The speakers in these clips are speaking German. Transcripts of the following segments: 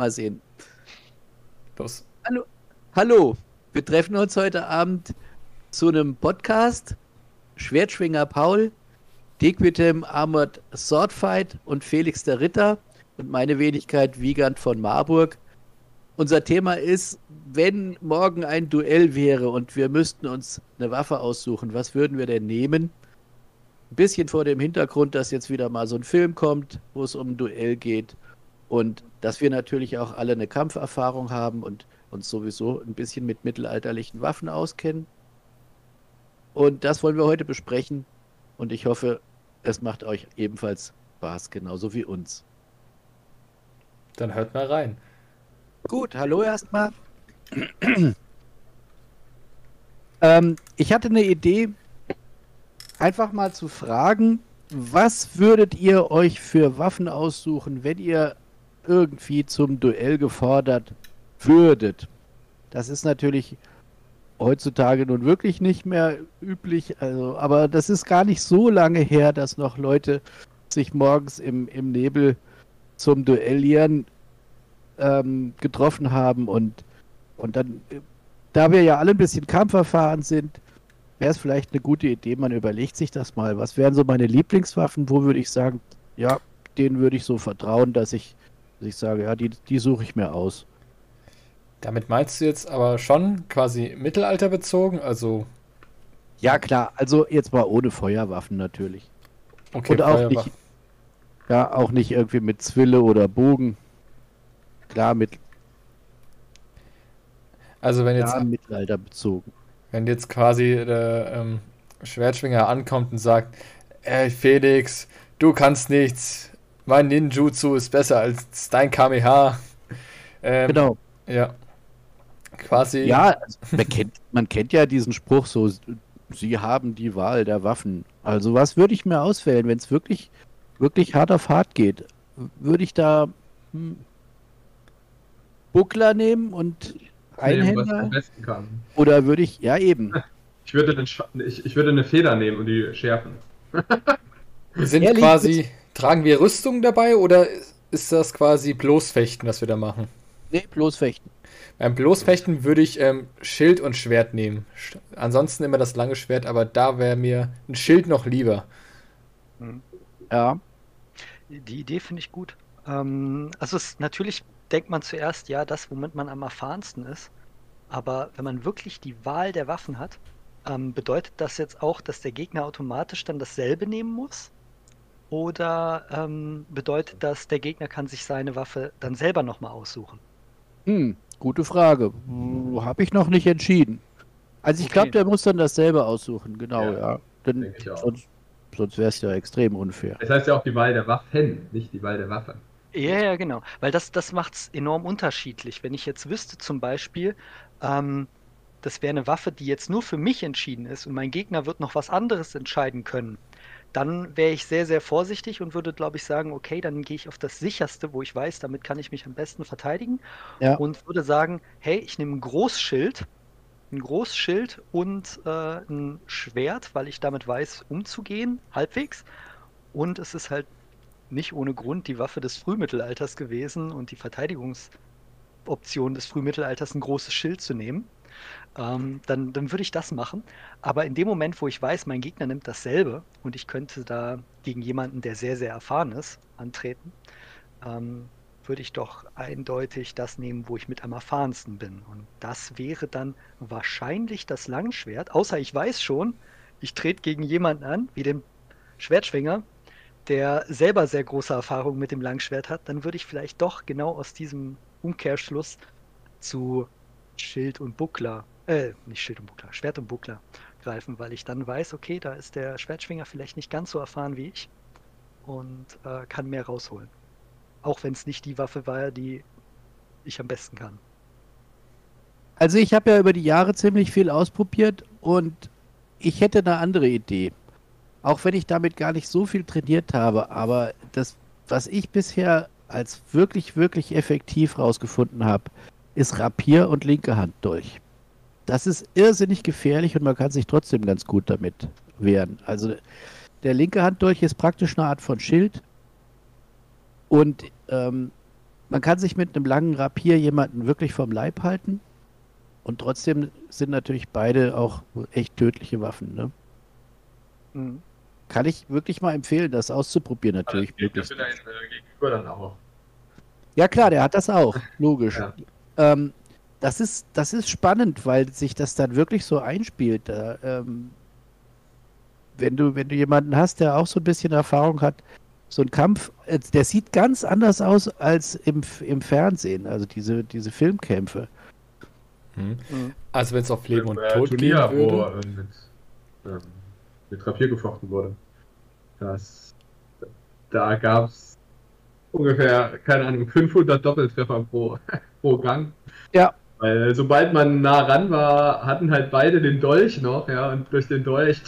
Mal sehen. Los. Hallo. Hallo. Wir treffen uns heute Abend zu einem Podcast. Schwertschwinger Paul, Dequitem Armored Swordfight und Felix der Ritter und meine Wenigkeit Wiegand von Marburg. Unser Thema ist, wenn morgen ein Duell wäre und wir müssten uns eine Waffe aussuchen, was würden wir denn nehmen? Ein bisschen vor dem Hintergrund, dass jetzt wieder mal so ein Film kommt, wo es um ein Duell geht und dass wir natürlich auch alle eine Kampferfahrung haben und uns sowieso ein bisschen mit mittelalterlichen Waffen auskennen. Und das wollen wir heute besprechen und ich hoffe, es macht euch ebenfalls Spaß, genauso wie uns. Dann hört mal rein. Gut, hallo erstmal. ähm, ich hatte eine Idee, einfach mal zu fragen, was würdet ihr euch für Waffen aussuchen, wenn ihr irgendwie zum Duell gefordert würdet? Das ist natürlich heutzutage nun wirklich nicht mehr üblich, also, aber das ist gar nicht so lange her, dass noch Leute sich morgens im, im Nebel zum Duellieren ähm, getroffen haben und, und dann, da wir ja alle ein bisschen kampferfahren sind, wäre es vielleicht eine gute Idee, man überlegt sich das mal. Was wären so meine Lieblingswaffen? Wo würde ich sagen, ja, denen würde ich so vertrauen, dass ich, dass ich sage, ja, die, die suche ich mir aus. Damit meinst du jetzt aber schon quasi Mittelalter bezogen, also. Ja, klar, also jetzt mal ohne Feuerwaffen natürlich. Okay, Und auch nicht, ja, auch nicht irgendwie mit Zwille oder Bogen. Klar, mit Also wenn jetzt, klar, Mittelalter bezogen. wenn jetzt quasi der ähm, Schwertschwinger ankommt und sagt, ey Felix, du kannst nichts, mein Ninjutsu ist besser als dein Kameha. Ähm, Genau. Ja. Quasi. Ja, also man, kennt, man kennt ja diesen Spruch so, sie haben die Wahl der Waffen. Also was würde ich mir auswählen, wenn es wirklich, wirklich hart auf hart geht? Würde ich da hm, Buckler nehmen und Nehmen, was Einhänder? kann. Oder würde ich, ja eben. Ich würde, den ich, ich würde eine Feder nehmen und die schärfen. Sind Ehrlich, quasi, tragen wir Rüstung dabei oder ist das quasi Bloßfechten, was wir da machen? Nee, bloß fechten. Beim Bloßfechten würde ich ähm, Schild und Schwert nehmen. Sch- Ansonsten immer das lange Schwert, aber da wäre mir ein Schild noch lieber. Ja, Die Idee finde ich gut. Ähm, also es, natürlich denkt man zuerst, ja, das, womit man am erfahrensten ist. Aber wenn man wirklich die Wahl der Waffen hat, ähm, bedeutet das jetzt auch, dass der Gegner automatisch dann dasselbe nehmen muss? Oder ähm, bedeutet das, der Gegner kann sich seine Waffe dann selber nochmal aussuchen? hm, gute Frage. Habe ich noch nicht entschieden. Also ich Okay. glaube, der muss dann dasselbe aussuchen, genau, ja. Ja, auch. sonst sonst wäre es ja extrem unfair. Das heißt ja auch die Wahl der Waffen, nicht die Wahl der Waffe. Ja, ja, genau. Weil das, das macht es enorm unterschiedlich. Wenn ich jetzt wüsste, zum Beispiel, ähm, das wäre eine Waffe, die jetzt nur für mich entschieden ist und mein Gegner wird noch was anderes entscheiden können, dann wäre ich sehr, sehr vorsichtig und würde, glaube ich, sagen, okay, dann gehe ich auf das sicherste, wo ich weiß, damit kann ich mich am besten verteidigen. Ja. Und würde sagen, hey, ich nehme ein Großschild, ein Großschild und äh, ein Schwert, weil ich damit weiß, umzugehen, halbwegs. Und es ist halt nicht ohne Grund die Waffe des Frühmittelalters gewesen und die Verteidigungsoption des Frühmittelalters, ein großes Schild zu nehmen. Ähm, dann, dann würde ich das machen. Aber in dem Moment, wo ich weiß, mein Gegner nimmt dasselbe und ich könnte da gegen jemanden, der sehr, sehr erfahren ist, antreten, ähm, würde ich doch eindeutig das nehmen, wo ich mit am erfahrensten bin. Und das wäre dann wahrscheinlich das Langschwert, außer ich weiß schon, ich trete gegen jemanden an, wie den Schwertschwinger, der selber sehr große Erfahrung mit dem Langschwert hat, dann würde ich vielleicht doch genau aus diesem Umkehrschluss zu Schild und Buckler, äh, nicht Schild und Buckler, Schwert und Buckler greifen, weil ich dann weiß, okay, da ist der Schwertschwinger vielleicht nicht ganz so erfahren wie ich und äh, kann mehr rausholen. Auch wenn es nicht die Waffe war, die ich am besten kann. Also ich habe ja über die Jahre ziemlich viel ausprobiert und ich hätte eine andere Idee. Auch wenn ich damit gar nicht so viel trainiert habe, aber das, was ich bisher als wirklich, wirklich effektiv rausgefunden habe, ist Rapier und linke Hand durch. Das ist irrsinnig gefährlich und man kann sich trotzdem ganz gut damit wehren. Also der linke Handdolch ist praktisch eine Art von Schild und ähm, man kann sich mit einem langen Rapier jemanden wirklich vom Leib halten. Und trotzdem sind natürlich beide auch echt tödliche Waffen. Ne? Mhm. Kann ich wirklich mal empfehlen, das auszuprobieren, natürlich. Also, das gilt ja für deinen äh, Gegenüber dann auch. Ja klar, der hat das auch, logisch. Ja. Ähm, das, ist, das ist spannend, weil sich das dann wirklich so einspielt. Da, ähm, wenn, du, wenn du jemanden hast, der auch so ein bisschen Erfahrung hat, so ein Kampf, äh, der sieht ganz anders aus als im, im Fernsehen, also diese, diese Filmkämpfe. Hm. Mhm. Also wenn es auf Leben Im, und äh, Tod gehen Turnier, wo würde. äh, mit, ähm, mit Rapier gefochten wurde. Das, da gab es ungefähr, keine Ahnung, 500 Doppeltreffer pro, pro Gang. Ja. Weil sobald man nah ran war, hatten halt beide den Dolch noch, ja, und durch den Dolch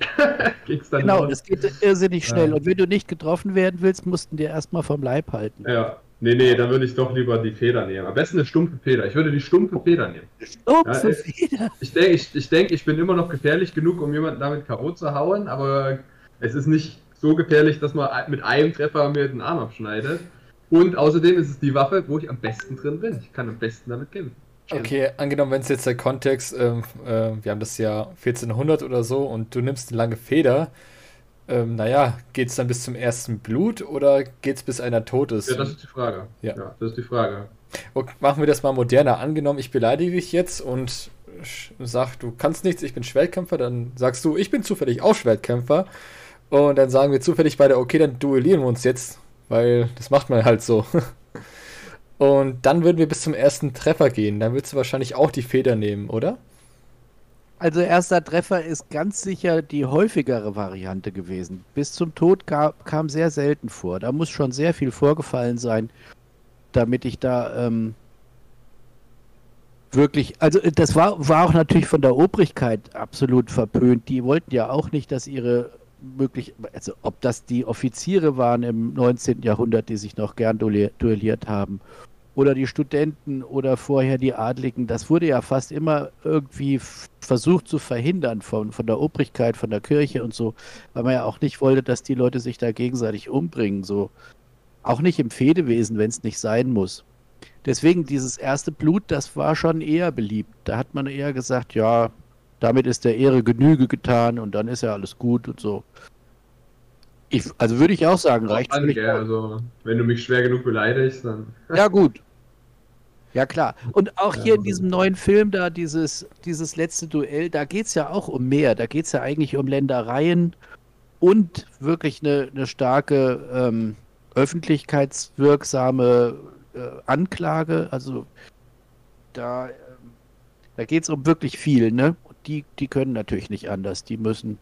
ging es dann Genau, los. das geht irrsinnig schnell. Ja. Und wenn du nicht getroffen werden willst, mussten dir erstmal vom Leib halten. Ja, nee, nee, dann würde ich doch lieber die Feder nehmen. Am besten eine stumpfe Feder. Ich würde die stumpfe Feder nehmen. Stumpfe Ja, es- Feder. Ich denke, ich, ich, denk, ich bin immer noch gefährlich genug, um jemanden damit K.O. zu hauen, aber es ist nicht so gefährlich, dass man mit einem Treffer mir den Arm abschneidet. Und außerdem ist es die Waffe, wo ich am besten drin bin. Ich kann am besten damit kämpfen. Okay, angenommen, wenn es jetzt der Kontext, ähm, äh, wir haben das Jahr 1400 oder so und du nimmst eine lange Feder, ähm, naja, geht es dann bis zum ersten Blut oder geht es bis einer tot ist? Ja, das ist die Frage. Ja. das ist die Frage. Okay, machen wir das mal moderner. Angenommen, ich beleidige dich jetzt und sag, du kannst nichts, ich bin Schwertkämpfer, dann sagst du, ich bin zufällig auch Schwertkämpfer. Und dann sagen wir zufällig beide, okay, dann duellieren wir uns jetzt, weil das macht man halt so. Und dann würden wir bis zum ersten Treffer gehen. Dann würdest du wahrscheinlich auch die Feder nehmen, oder? Also erster Treffer ist ganz sicher die häufigere Variante gewesen. Bis zum Tod gab, kam sehr selten vor. Da muss schon sehr viel vorgefallen sein, damit ich da ähm, wirklich, also äh, das war, war auch natürlich von der Obrigkeit absolut verpönt. Die wollten ja auch nicht, dass ihre möglich, also ob das die Offiziere waren im 19. Jahrhundert, die sich noch gern duelli- duelliert haben, oder die Studenten oder vorher die Adligen, das wurde ja fast immer irgendwie versucht zu verhindern von, von der Obrigkeit, von der Kirche und so, weil man ja auch nicht wollte, dass die Leute sich da gegenseitig umbringen, so. Auch nicht im Fehdewesen, wenn es nicht sein muss. Deswegen dieses erste Blut, das war schon eher beliebt. Da hat man eher gesagt, ja, damit ist der Ehre Genüge getan und dann ist ja alles gut und so. Ich, also würde ich auch sagen, reicht An, völlig aus. also, wenn du mich schwer genug beleidigst, dann. Ja, gut. Ja, klar. Und auch Ja, hier in also- diesem neuen Film da, dieses, dieses letzte Duell, da geht es ja auch um mehr. Da geht es ja eigentlich um Ländereien und wirklich eine, eine starke ähm, öffentlichkeitswirksame äh, Anklage. Also da, ähm, da geht es um wirklich viel, ne? Die, die können natürlich nicht anders. Die müssen.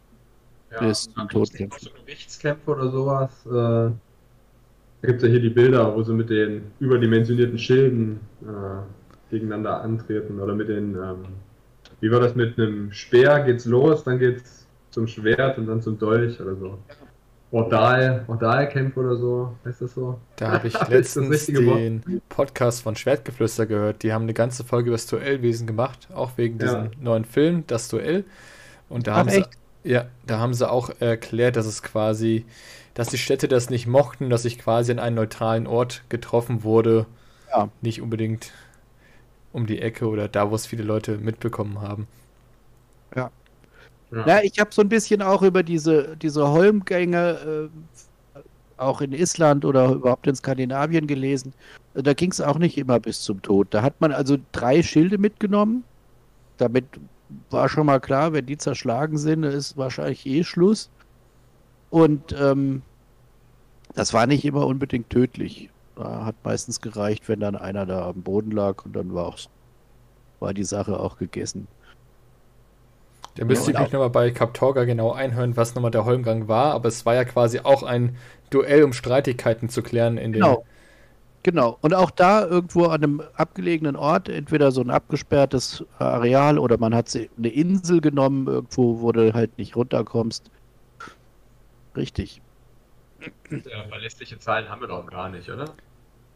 Bis zum Tod so kämpfen. Gerichtskämpfe oder sowas. Äh, da gibt es ja hier die Bilder, wo sie mit den überdimensionierten Schilden äh, gegeneinander antreten. Oder mit den, ähm, wie war das mit einem Speer geht's los, dann geht's zum Schwert und dann zum Dolch oder so. Ordal, Ordalkämpfe oder so, heißt das so? Da habe ich letztens Wort? den Podcast von Schwertgeflüster gehört. Die haben eine ganze Folge über das Duellwesen gemacht, auch wegen Ja. diesem neuen Film, das Duell. Und da Ach, haben sie, echt? ja, da haben sie auch erklärt, dass es quasi, dass die Städte das nicht mochten, dass sich quasi an einem neutralen Ort getroffen wurde. Ja. Nicht unbedingt um die Ecke oder da, wo es viele Leute mitbekommen haben. Ja. Ja, ich habe so ein bisschen auch über diese, diese Holmgänge, äh, auch in Island oder überhaupt in Skandinavien gelesen. Da ging es auch nicht immer bis zum Tod. Da hat man also drei Schilde mitgenommen. Damit war schon mal klar, wenn die zerschlagen sind, ist wahrscheinlich eh Schluss. Und ähm, das war nicht immer unbedingt tödlich. Da hat meistens gereicht, wenn dann einer da am Boden lag und dann war, auch, war die Sache auch gegessen. Da müsste und ich mich nochmal bei Kaptorga genau einhören, was nochmal der Holmgang war, aber es war ja quasi auch ein Duell, um Streitigkeiten zu klären in den. Genau. Genau. Und auch da irgendwo an einem abgelegenen Ort, entweder so ein abgesperrtes Areal oder man hat sie- eine Insel genommen, irgendwo, wo du halt nicht runterkommst. Richtig. Ja, verlässliche Zahlen haben wir doch gar nicht, oder?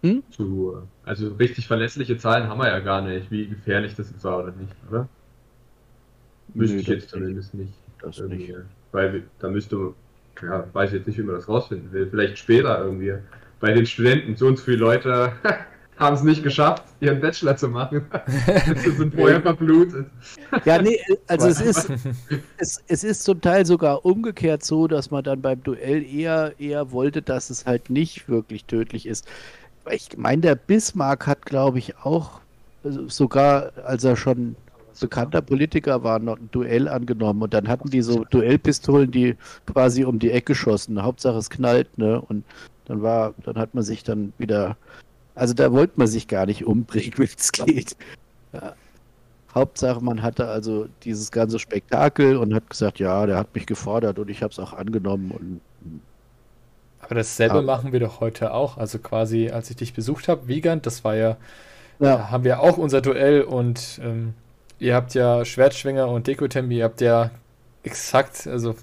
Hm? Zu, also richtig verlässliche Zahlen haben wir ja gar nicht, wie gefährlich das jetzt war oder nicht, oder? Wüsste Nö, ich jetzt zumindest nicht. Das Irgendwie. nicht. Weil wir- da müsste, ja, weiß ich jetzt nicht, wie man das rausfinden will. Vielleicht später irgendwie. bei den Studenten, so und so viele Leute haben es nicht geschafft, ihren Bachelor zu machen. Sie sind vorher verblutet. Ja, nee, also es ist, es, es ist zum Teil sogar umgekehrt so, dass man dann beim Duell eher, eher wollte, dass es halt nicht wirklich tödlich ist. Ich meine, der Bismarck hat, glaube ich, auch also sogar, als er schon bekannter Politiker war, noch ein Duell angenommen und dann hatten die so Duellpistolen, die quasi um die Ecke schossen. Hauptsache es knallt, ne? Und dann war, dann hat man sich dann wieder also da wollte man sich gar nicht umbringen, wenn es geht. Ja. Hauptsache, man hatte also dieses ganze Spektakel und hat gesagt, ja, der hat mich gefordert und ich habe es auch angenommen. Und, Aber dasselbe ja. machen wir doch heute auch. Also quasi, als ich dich besucht habe, Wiegand, das war ja, ja. Haben wir auch unser Duell und ähm, ihr habt ja Schwertschwinger und Dekotem, ihr habt ja exakt, also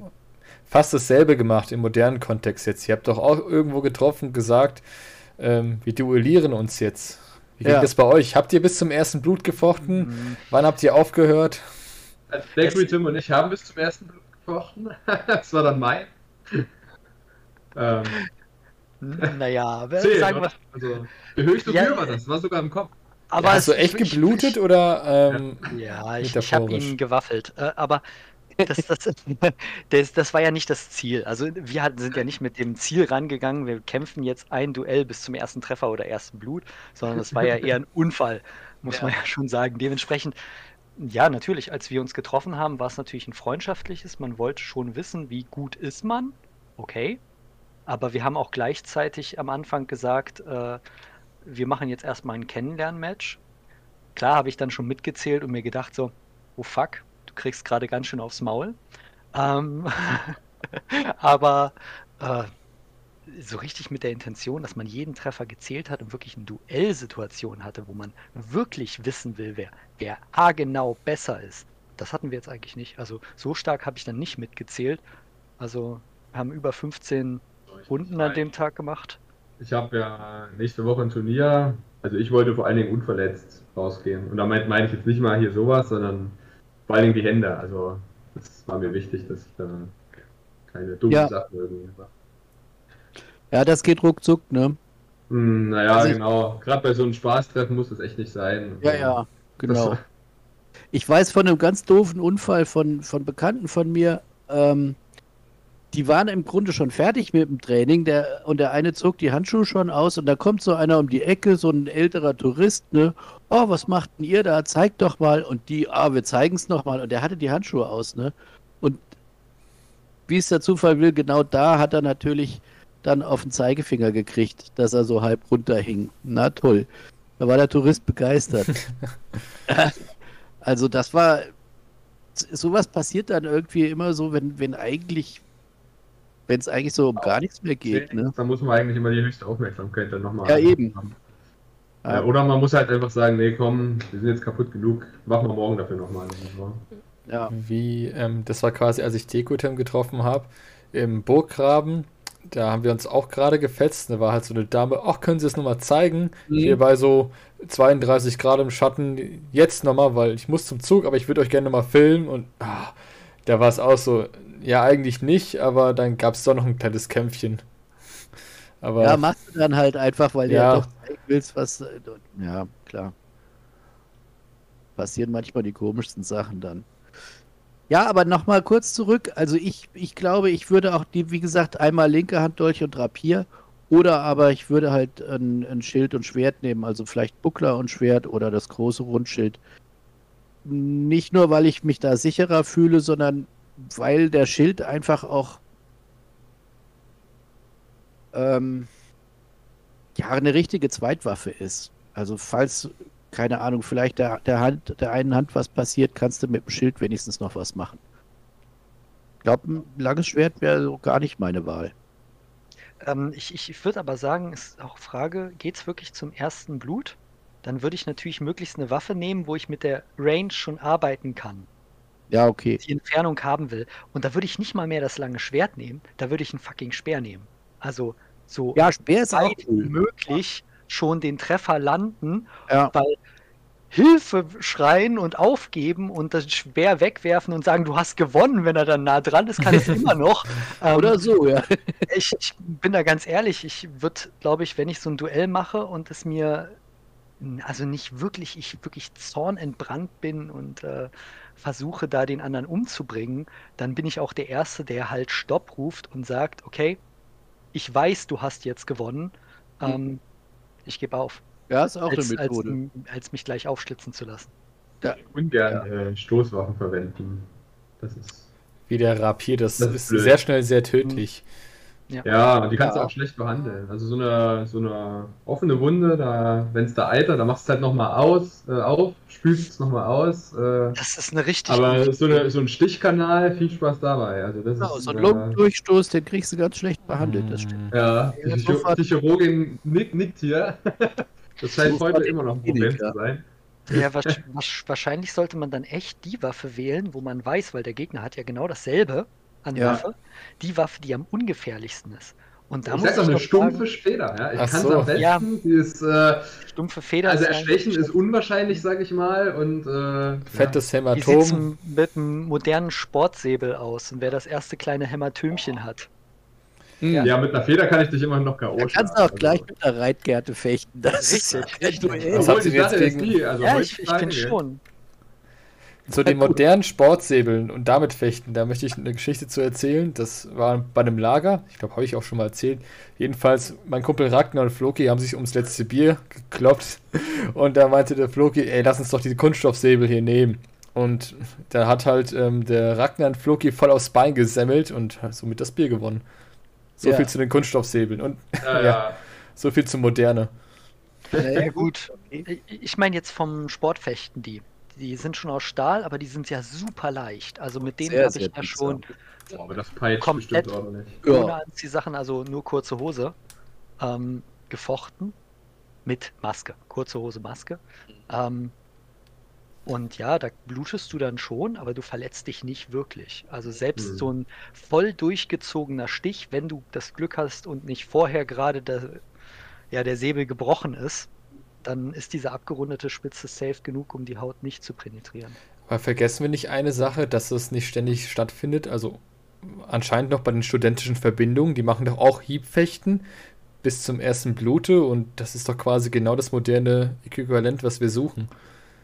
fast dasselbe gemacht im modernen Kontext jetzt. Ihr habt doch auch irgendwo getroffen, gesagt, ähm, wir duellieren uns jetzt. Wie ging ja. das bei euch? Habt ihr bis zum ersten Blut gefochten? Mhm. Wann habt ihr aufgehört? Blackberry Tim und ich haben bis zum ersten Blut gefochten. das war dann mein. ähm. Naja, sagen wir. Also, höchste ja, war das, war sogar im Kopf. Aber ja, hast du echt geblutet ich, oder? Ähm, ja, ich, ich habe ihn gewaffelt. Äh, aber das, das, das, das, war ja nicht das Ziel. Also wir sind ja nicht mit dem Ziel rangegangen, wir kämpfen jetzt ein Duell bis zum ersten Treffer oder ersten Blut, sondern das war ja eher ein Unfall, muss ja. man ja schon sagen. Dementsprechend, ja, natürlich, als wir uns getroffen haben, war es natürlich ein freundschaftliches. Man wollte schon wissen, wie gut ist man. Okay. Aber wir haben auch gleichzeitig am Anfang gesagt, äh, wir machen jetzt erstmal ein Kennenlernmatch. Klar habe ich dann schon mitgezählt und mir gedacht so, oh fuck, du kriegst gerade ganz schön aufs Maul. Ähm, aber äh, so richtig mit der Intention, dass man jeden Treffer gezählt hat und wirklich eine Duellsituation hatte, wo man wirklich wissen will, wer, wer haargenau besser ist. Das hatten wir jetzt eigentlich nicht. Also so stark habe ich dann nicht mitgezählt. Also wir haben über 15 Runden an dem Tag gemacht. Ich habe ja nächste Woche ein Turnier. Also ich wollte vor allen Dingen unverletzt rausgehen. Und da meine mein ich jetzt nicht mal hier sowas, sondern vor allen Dingen die Hände. Also das war mir wichtig, dass ich da keine dummen ja. Sachen irgendwie mache. Ja, das geht ruckzuck, ne? Hm, naja, also genau. Gerade bei so einem Spaßtreffen muss das echt nicht sein. Ja, ja, genau. Das, ich weiß von einem ganz doofen Unfall von, von Bekannten von mir, ähm, die waren im Grunde schon fertig mit dem Training der, und der eine zog die Handschuhe schon aus und da kommt so einer um die Ecke, so ein älterer Tourist, ne? Oh, was macht denn ihr da? Zeigt doch mal. Und die, ah, wir zeigen es nochmal. Und der hatte die Handschuhe aus, ne? Und wie es der Zufall will, genau da hat er natürlich dann auf den Zeigefinger gekriegt, dass er so halb runterhing. Na toll. Da war der Tourist begeistert. also das war, sowas passiert dann irgendwie immer so, wenn, wenn eigentlich wenn es eigentlich so um gar nichts mehr geht. Ne? Dann muss man eigentlich immer die höchste Aufmerksamkeit dann nochmal Ja, eben. Ja, oder man muss halt einfach sagen, nee, komm, wir sind jetzt kaputt genug, machen wir morgen dafür nochmal. Ja. Wie, ähm, das war quasi, als ich Dekotem getroffen habe, im Burggraben, da haben wir uns auch gerade gefetzt. Da war halt so eine Dame, ach, können Sie es nochmal zeigen? Mhm. Hier bei so 32 Grad im Schatten, jetzt nochmal, weil ich muss zum Zug, aber ich würde euch gerne nochmal filmen und ah, da war es auch so, ja, eigentlich nicht, aber dann gab es doch noch ein kleines Kämpfchen. Aber, ja, machst du dann halt einfach, weil ja. du ja doch zeigen willst, was. Äh, ja, klar. Passieren manchmal die komischsten Sachen dann. Ja, aber nochmal kurz zurück. Also ich, ich glaube, ich würde auch die, wie gesagt, einmal linke Hand Dolch und Rapier. Oder aber ich würde halt ein, ein Schild und Schwert nehmen, also vielleicht Buckler und Schwert oder das große Rundschild. Nicht nur, weil ich mich da sicherer fühle, sondern weil der Schild einfach auch ähm, ja eine richtige Zweitwaffe ist. Also falls, keine Ahnung, vielleicht der, der Hand, der einen Hand was passiert, kannst du mit dem Schild wenigstens noch was machen. Ich glaube, ein langes Schwert wäre so gar nicht meine Wahl. Ähm, ich ich würde aber sagen, ist auch Frage, geht es wirklich zum ersten Blut? Dann würde ich natürlich möglichst eine Waffe nehmen, wo ich mit der Range schon arbeiten kann. Ja, okay. Die Entfernung haben will. Und da würde ich nicht mal mehr das lange Schwert nehmen, da würde ich einen fucking Speer nehmen. Also so ja, Speer ist auch cool. möglich schon den Treffer landen, ja. weil Hilfe schreien und aufgeben und das schwer wegwerfen und sagen, du hast gewonnen, wenn er dann nah dran ist, kann ich es immer noch. Ähm, Oder so, ja. ich, ich bin da ganz ehrlich, ich würde, glaube ich, wenn ich so ein Duell mache und es mir also nicht wirklich, ich wirklich zornentbrannt bin und äh, versuche da den anderen umzubringen, dann bin ich auch der Erste, der halt Stopp ruft und sagt, okay, ich weiß, du hast jetzt gewonnen, ähm, ich gebe auf. Ja, ist auch als, eine Methode. Als, als mich gleich aufschlitzen zu lassen. Ja. Ungern äh, Stoßwaffen verwenden. Das ist. Wie der Rapier, das, Das ist ist sehr schnell sehr tödlich. Ja, und die kannst Ja. du auch schlecht behandeln. Also so eine, so eine offene Wunde, da, wenn es da eitert, dann machst du es halt nochmal aus, äh, auf, spülst es nochmal aus. Äh, Das ist eine richtig aber so, eine, so ein Stichkanal, viel Spaß dabei. Also das Genau, ist, so ein Lungendurchstoß, den kriegst du ganz schlecht behandelt, das stimmt. Ja, die Ja, Psycho. Psychologin nickt, nickt hier. Das scheint heute immer noch ein Problem Klinik, ja. zu sein. Ja, wahrscheinlich sollte man dann echt die Waffe wählen, wo man weiß, weil der Gegner hat ja genau dasselbe an Ja. Waffe, die Waffe, die am ungefährlichsten ist. Und da ich muss sag doch ich eine stumpfe sagen, Später. Ja? Ich kann es so. am besten. Ja. Die ist, äh, stumpfe Feder also eigentlich- ist unwahrscheinlich, sag ich mal. Und äh, Fettes Wie sieht's Hämatom. mit einem modernen Sportsäbel aus? Und wer das erste kleine Hämatömchen hat. ja. ja, mit einer Feder kann ich dich immer noch K.O. Da kannst du auch gleich mit der Reitgerte fechten. Das ist Richtig, Obwohl, habt ihr die jetzt ist gegen- die, also ja, ich, ich finde schon. Zu den modernen Sportsäbeln und damit fechten, da möchte ich eine Geschichte zu erzählen. Das war bei einem Lager, ich glaube, habe ich auch schon mal erzählt. Jedenfalls, mein Kumpel Ragnar und Floki haben sich ums letzte Bier gekloppt und da meinte der Floki, ey, lass uns doch diese Kunststoffsäbel hier nehmen. Und da hat halt ähm, der Ragnar und Floki voll aufs Bein gesemmelt und somit das Bier gewonnen. So Ja. viel zu den Kunststoffsäbeln und Ja, Ja. so viel zu Moderne. Ja, gut. Ich meine jetzt vom Sportfechten die. Die sind schon aus Stahl, aber die sind ja super leicht. Also mit denen habe ich ja schon Boah, aber das peitscht Komplett. bestimmt ordentlich. ohne Ja. Anziehsachen, also nur kurze Hose, ähm, gefochten. Mit Maske. Kurze Hose, Maske. Ähm, und ja, da blutest du dann schon, aber du verletzt dich nicht wirklich. Also selbst Hm. so ein voll durchgezogener Stich, wenn du das Glück hast und nicht vorher gerade der, ja, der Säbel gebrochen ist, dann ist diese abgerundete Spitze safe genug, um die Haut nicht zu penetrieren. Aber vergessen wir nicht eine Sache, dass es nicht ständig stattfindet. Also anscheinend noch bei den studentischen Verbindungen, die machen doch auch Hiebfechten bis zum ersten Blute und das ist doch quasi genau das moderne Äquivalent, was wir suchen.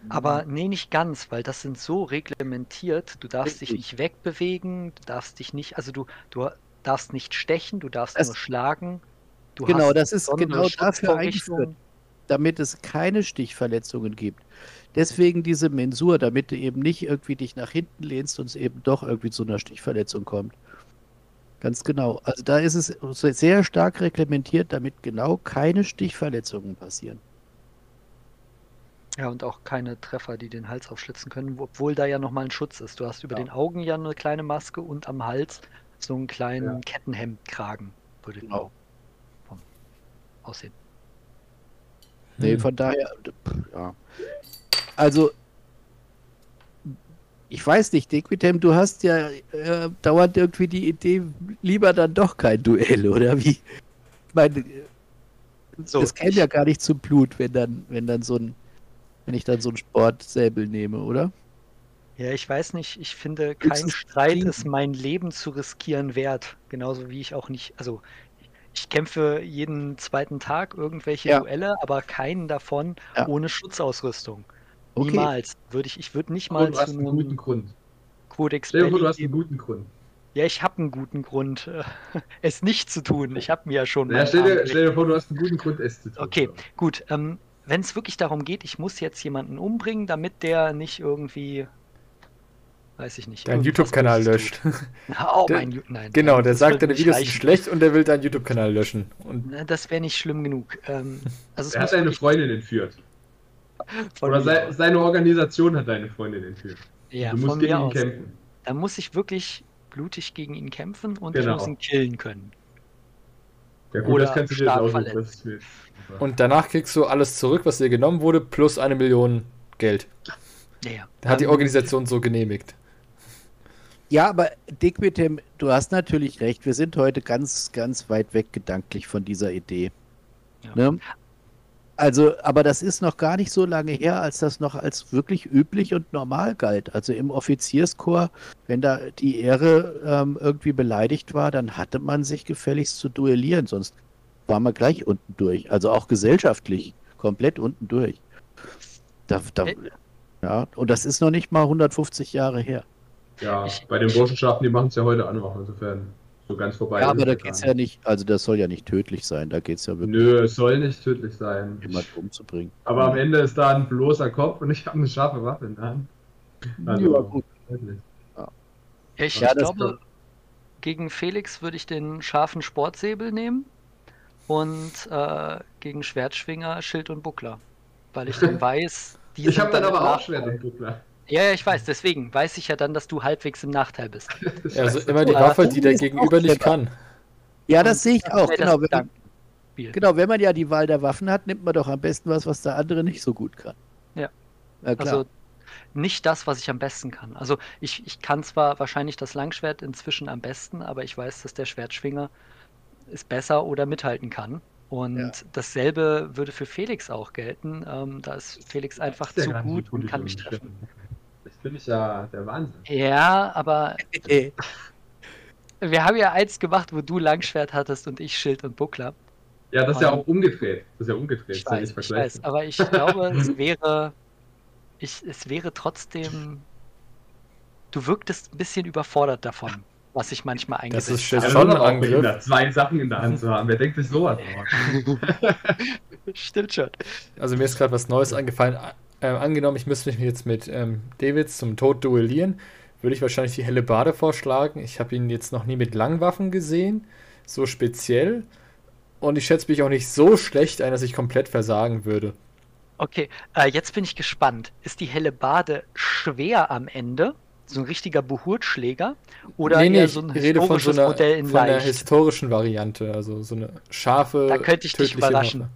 Aber nee, nicht ganz, weil das sind so reglementiert. Du darfst dich nicht wegbewegen, du darfst dich nicht, also du, du darfst nicht stechen, du darfst Das- nur schlagen. Du Genau, hast das ist genau dafür eingeführt. Damit es keine Stichverletzungen gibt. Deswegen diese Mensur, damit du eben nicht irgendwie dich nach hinten lehnst und es eben doch irgendwie zu einer Stichverletzung kommt. Ganz genau. Also da ist es sehr stark reglementiert, damit genau keine Stichverletzungen passieren. Ja, und auch keine Treffer, die den Hals aufschlitzen können, obwohl da ja nochmal ein Schutz ist. Du hast über Ja. den Augen ja eine kleine Maske und am Hals so einen kleinen Ja. Kettenhemdkragen, würde Genau. aussehen. Nee, Hm. von daher, ja. Also, ich weiß nicht, Dequitem, du hast ja äh, dauernd irgendwie die Idee, lieber dann doch kein Duell, oder wie? Ich meine, So, es käme ja gar nicht zum Blut, wenn dann, wenn dann so ein, wenn ich dann so ein Sportsäbel nehme, oder? Ja, ich weiß nicht, ich finde, kein Streit ist mein Leben zu riskieren wert. Genauso wie ich auch nicht, also ich kämpfe jeden zweiten Tag irgendwelche Ja. Duelle, aber keinen davon Ja. ohne Schutzausrüstung. Okay. Niemals. Würde ich, ich würde nicht mal Und du hast zu einen guten Grund. Codex Stell dir vor, du hast einen guten Grund. Ja, ich habe einen guten Grund, äh, es nicht zu tun. Ich habe mir ja schon Ja, stell, dir, stell dir vor, du hast einen guten Grund, es zu tun. Okay, gut. Ähm, Wenn es wirklich darum geht, ich muss jetzt jemanden umbringen, damit der nicht irgendwie, weiß ich nicht. Deinen YouTube-Kanal löscht. Oh, Der- mein Ju- Nein. Genau, nein, der sagt, deine Videos sind schlecht und der will deinen YouTube-Kanal löschen. Und Na, Das wäre nicht schlimm genug. Ähm, also es Er hat deine Freundin entführt. von Oder aus. seine Organisation hat deine Freundin entführt. ja, du musst von gegen mir ihn aus. kämpfen. Dann muss ich wirklich blutig gegen ihn kämpfen und ich Genau. muss ihn killen können. Ja gut, Oder das kannst du dir mir- Und danach kriegst du alles zurück, was dir genommen wurde, plus eine Million Geld. Ja, ja. Da hat die Organisation so genehmigt. Ja, aber Dick mit dem, du hast natürlich recht, wir sind heute ganz, ganz weit weg gedanklich von dieser Idee. Ja. Ne? Also, aber das ist noch gar nicht so lange her, als das noch als wirklich üblich und normal galt. Also im Offizierskorps, wenn da die Ehre ähm, irgendwie beleidigt war, dann hatte man sich gefälligst zu duellieren, sonst war man gleich unten durch. Also auch gesellschaftlich komplett unten durch. Da, da, Äh. ja, und das ist noch nicht mal 150 Jahre her. Ja, Ich- bei den Burschenschaften, die machen es ja heute noch, insofern so ganz vorbei. Ja, aber da geht es ja nicht, also das soll ja nicht tödlich sein, da geht es ja wirklich, Nö, es soll nicht tödlich sein. jemand umzubringen. Aber am Ende ist da ein bloßer Kopf und ich habe eine scharfe Waffe in der Hand. Also, ja, gut. Ich, Ja, ich das- glaube, gegen Felix würde ich den scharfen Sportsäbel nehmen und äh, gegen Schwertschwinger Schild und Buckler. Weil ich dann weiß, die Ich habe dann aber auch. Schwert und Buckler. Ja, ja, ich weiß, deswegen weiß ich ja dann, dass du halbwegs im Nachteil bist. Also immer die Waffe, die der Gegenüber nicht kann. Ja, das sehe ich auch, genau. Wenn man, genau, wenn man ja die Wahl der Waffen hat, nimmt man doch am besten was, was der andere nicht so gut kann. Ja. Na klar. Also nicht das, was ich am besten kann. Also ich, ich kann zwar wahrscheinlich das Langschwert inzwischen am besten, aber ich weiß, dass der Schwertschwinger es besser oder mithalten kann. Und Ja. dasselbe würde für Felix auch gelten. Ähm, da ist Felix einfach ist ja zu gut und kann mich treffen. Das finde ich ja der Wahnsinn. Ja, aber wir haben ja eins gemacht, wo du Langschwert hattest und ich Schild und Buckler. Ja, das ist ja auch umgedreht. Das ist ja umgedreht. Ich das weiß, ich vergleichbar. weiß, aber ich glaube, es wäre, ich, es wäre trotzdem, du wirktest ein bisschen überfordert davon, was ich manchmal Das eingesetzt ist Ja, schon schon ein Angriff. zwei Sachen in der Hand zu haben. Wer denkt sich sowas habe. Stimmt schon. Also mir ist gerade was Neues angefallen. Ähm, angenommen, ich müsste mich jetzt mit ähm, David zum Tod duellieren, würde ich wahrscheinlich die helle Bade vorschlagen. Ich habe ihn jetzt noch nie mit Langwaffen gesehen, so speziell. Und ich schätze mich auch nicht so schlecht ein, dass ich komplett versagen würde. Okay, äh, jetzt bin ich gespannt. Ist die helle Bade schwer am Ende? So ein richtiger Behurtschläger? Oder nee, nee, eher ich so ein rede von so historisches einer, Modell in von einer leicht? historischen Variante, also so eine scharfe, Da könnte ich dich überraschen. Waffe.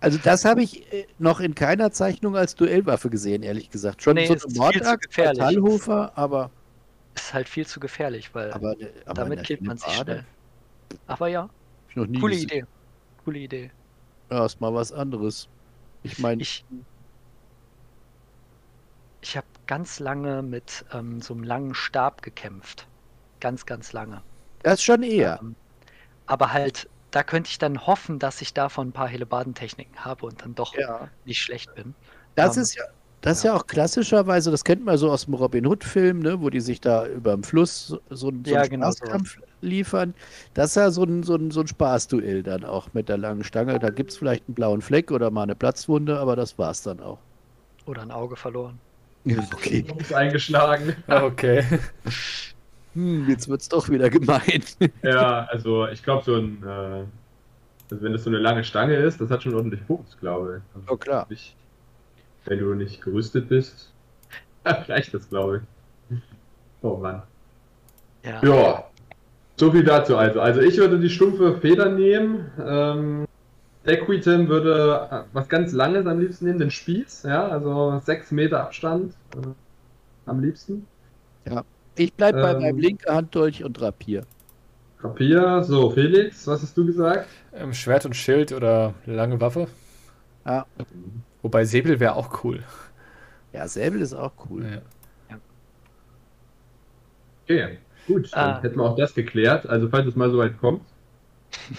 Also das habe ich äh, noch in keiner Zeichnung als Duellwaffe gesehen, ehrlich gesagt. Schon Nee, so ist eine Mordaxt, gefährlich. Metallhofer, aber, Ist halt viel zu gefährlich, weil aber, aber damit killt man sich schnell. Aber ja, coole gesehen. Idee. Coole Idee. Ja, ist mal was anderes. Ich meine, Ich, ich habe ganz lange mit ähm, so einem langen Stab gekämpft. Ganz, ganz lange. das schon eher. Ähm, aber halt, da könnte ich dann hoffen, dass ich davon ein paar Helebardentechniken habe und dann doch Ja. nicht schlecht bin. Das Ähm, ist ja, das ist ja auch klassischerweise, das kennt man so aus dem Robin Hood-Film, ne, wo die sich da über dem Fluss so, so, so Ja, einen genau Spaßkampf liefern. Das ist ja so ein, so, ein, so ein Spaßduell dann auch mit der langen Stange. Da gibt es vielleicht einen blauen Fleck oder mal eine Platzwunde, aber das war's dann auch. Oder ein Auge verloren. Okay. Ist eingeschlagen. Okay. Hm, jetzt wird's doch wieder gemein. Ja, also ich glaube, so ein. Äh, also wenn das so eine lange Stange ist, das hat schon ordentlich Fuchs, glaube ich. Also Oh, klar. Nicht, wenn du nicht gerüstet bist, reicht das, glaube ich. Oh Mann. Ja. Ja, so viel dazu also. Also ich würde die stumpfe Feder nehmen. Ähm, Equitem würde äh, was ganz Langes am liebsten nehmen, den Spieß, ja, also 6 Meter Abstand äh, am liebsten. Ich bleib bei Ähm. meinem linken Handdolch und Rapier. Rapier, so Felix, was hast du gesagt? Ähm, Schwert und Schild oder lange Waffe. Ja. Wobei Säbel wäre auch cool. Ja, Säbel ist auch cool. Ja. Okay, gut, dann Ah. hätten wir auch das geklärt. Also falls es mal so weit kommt.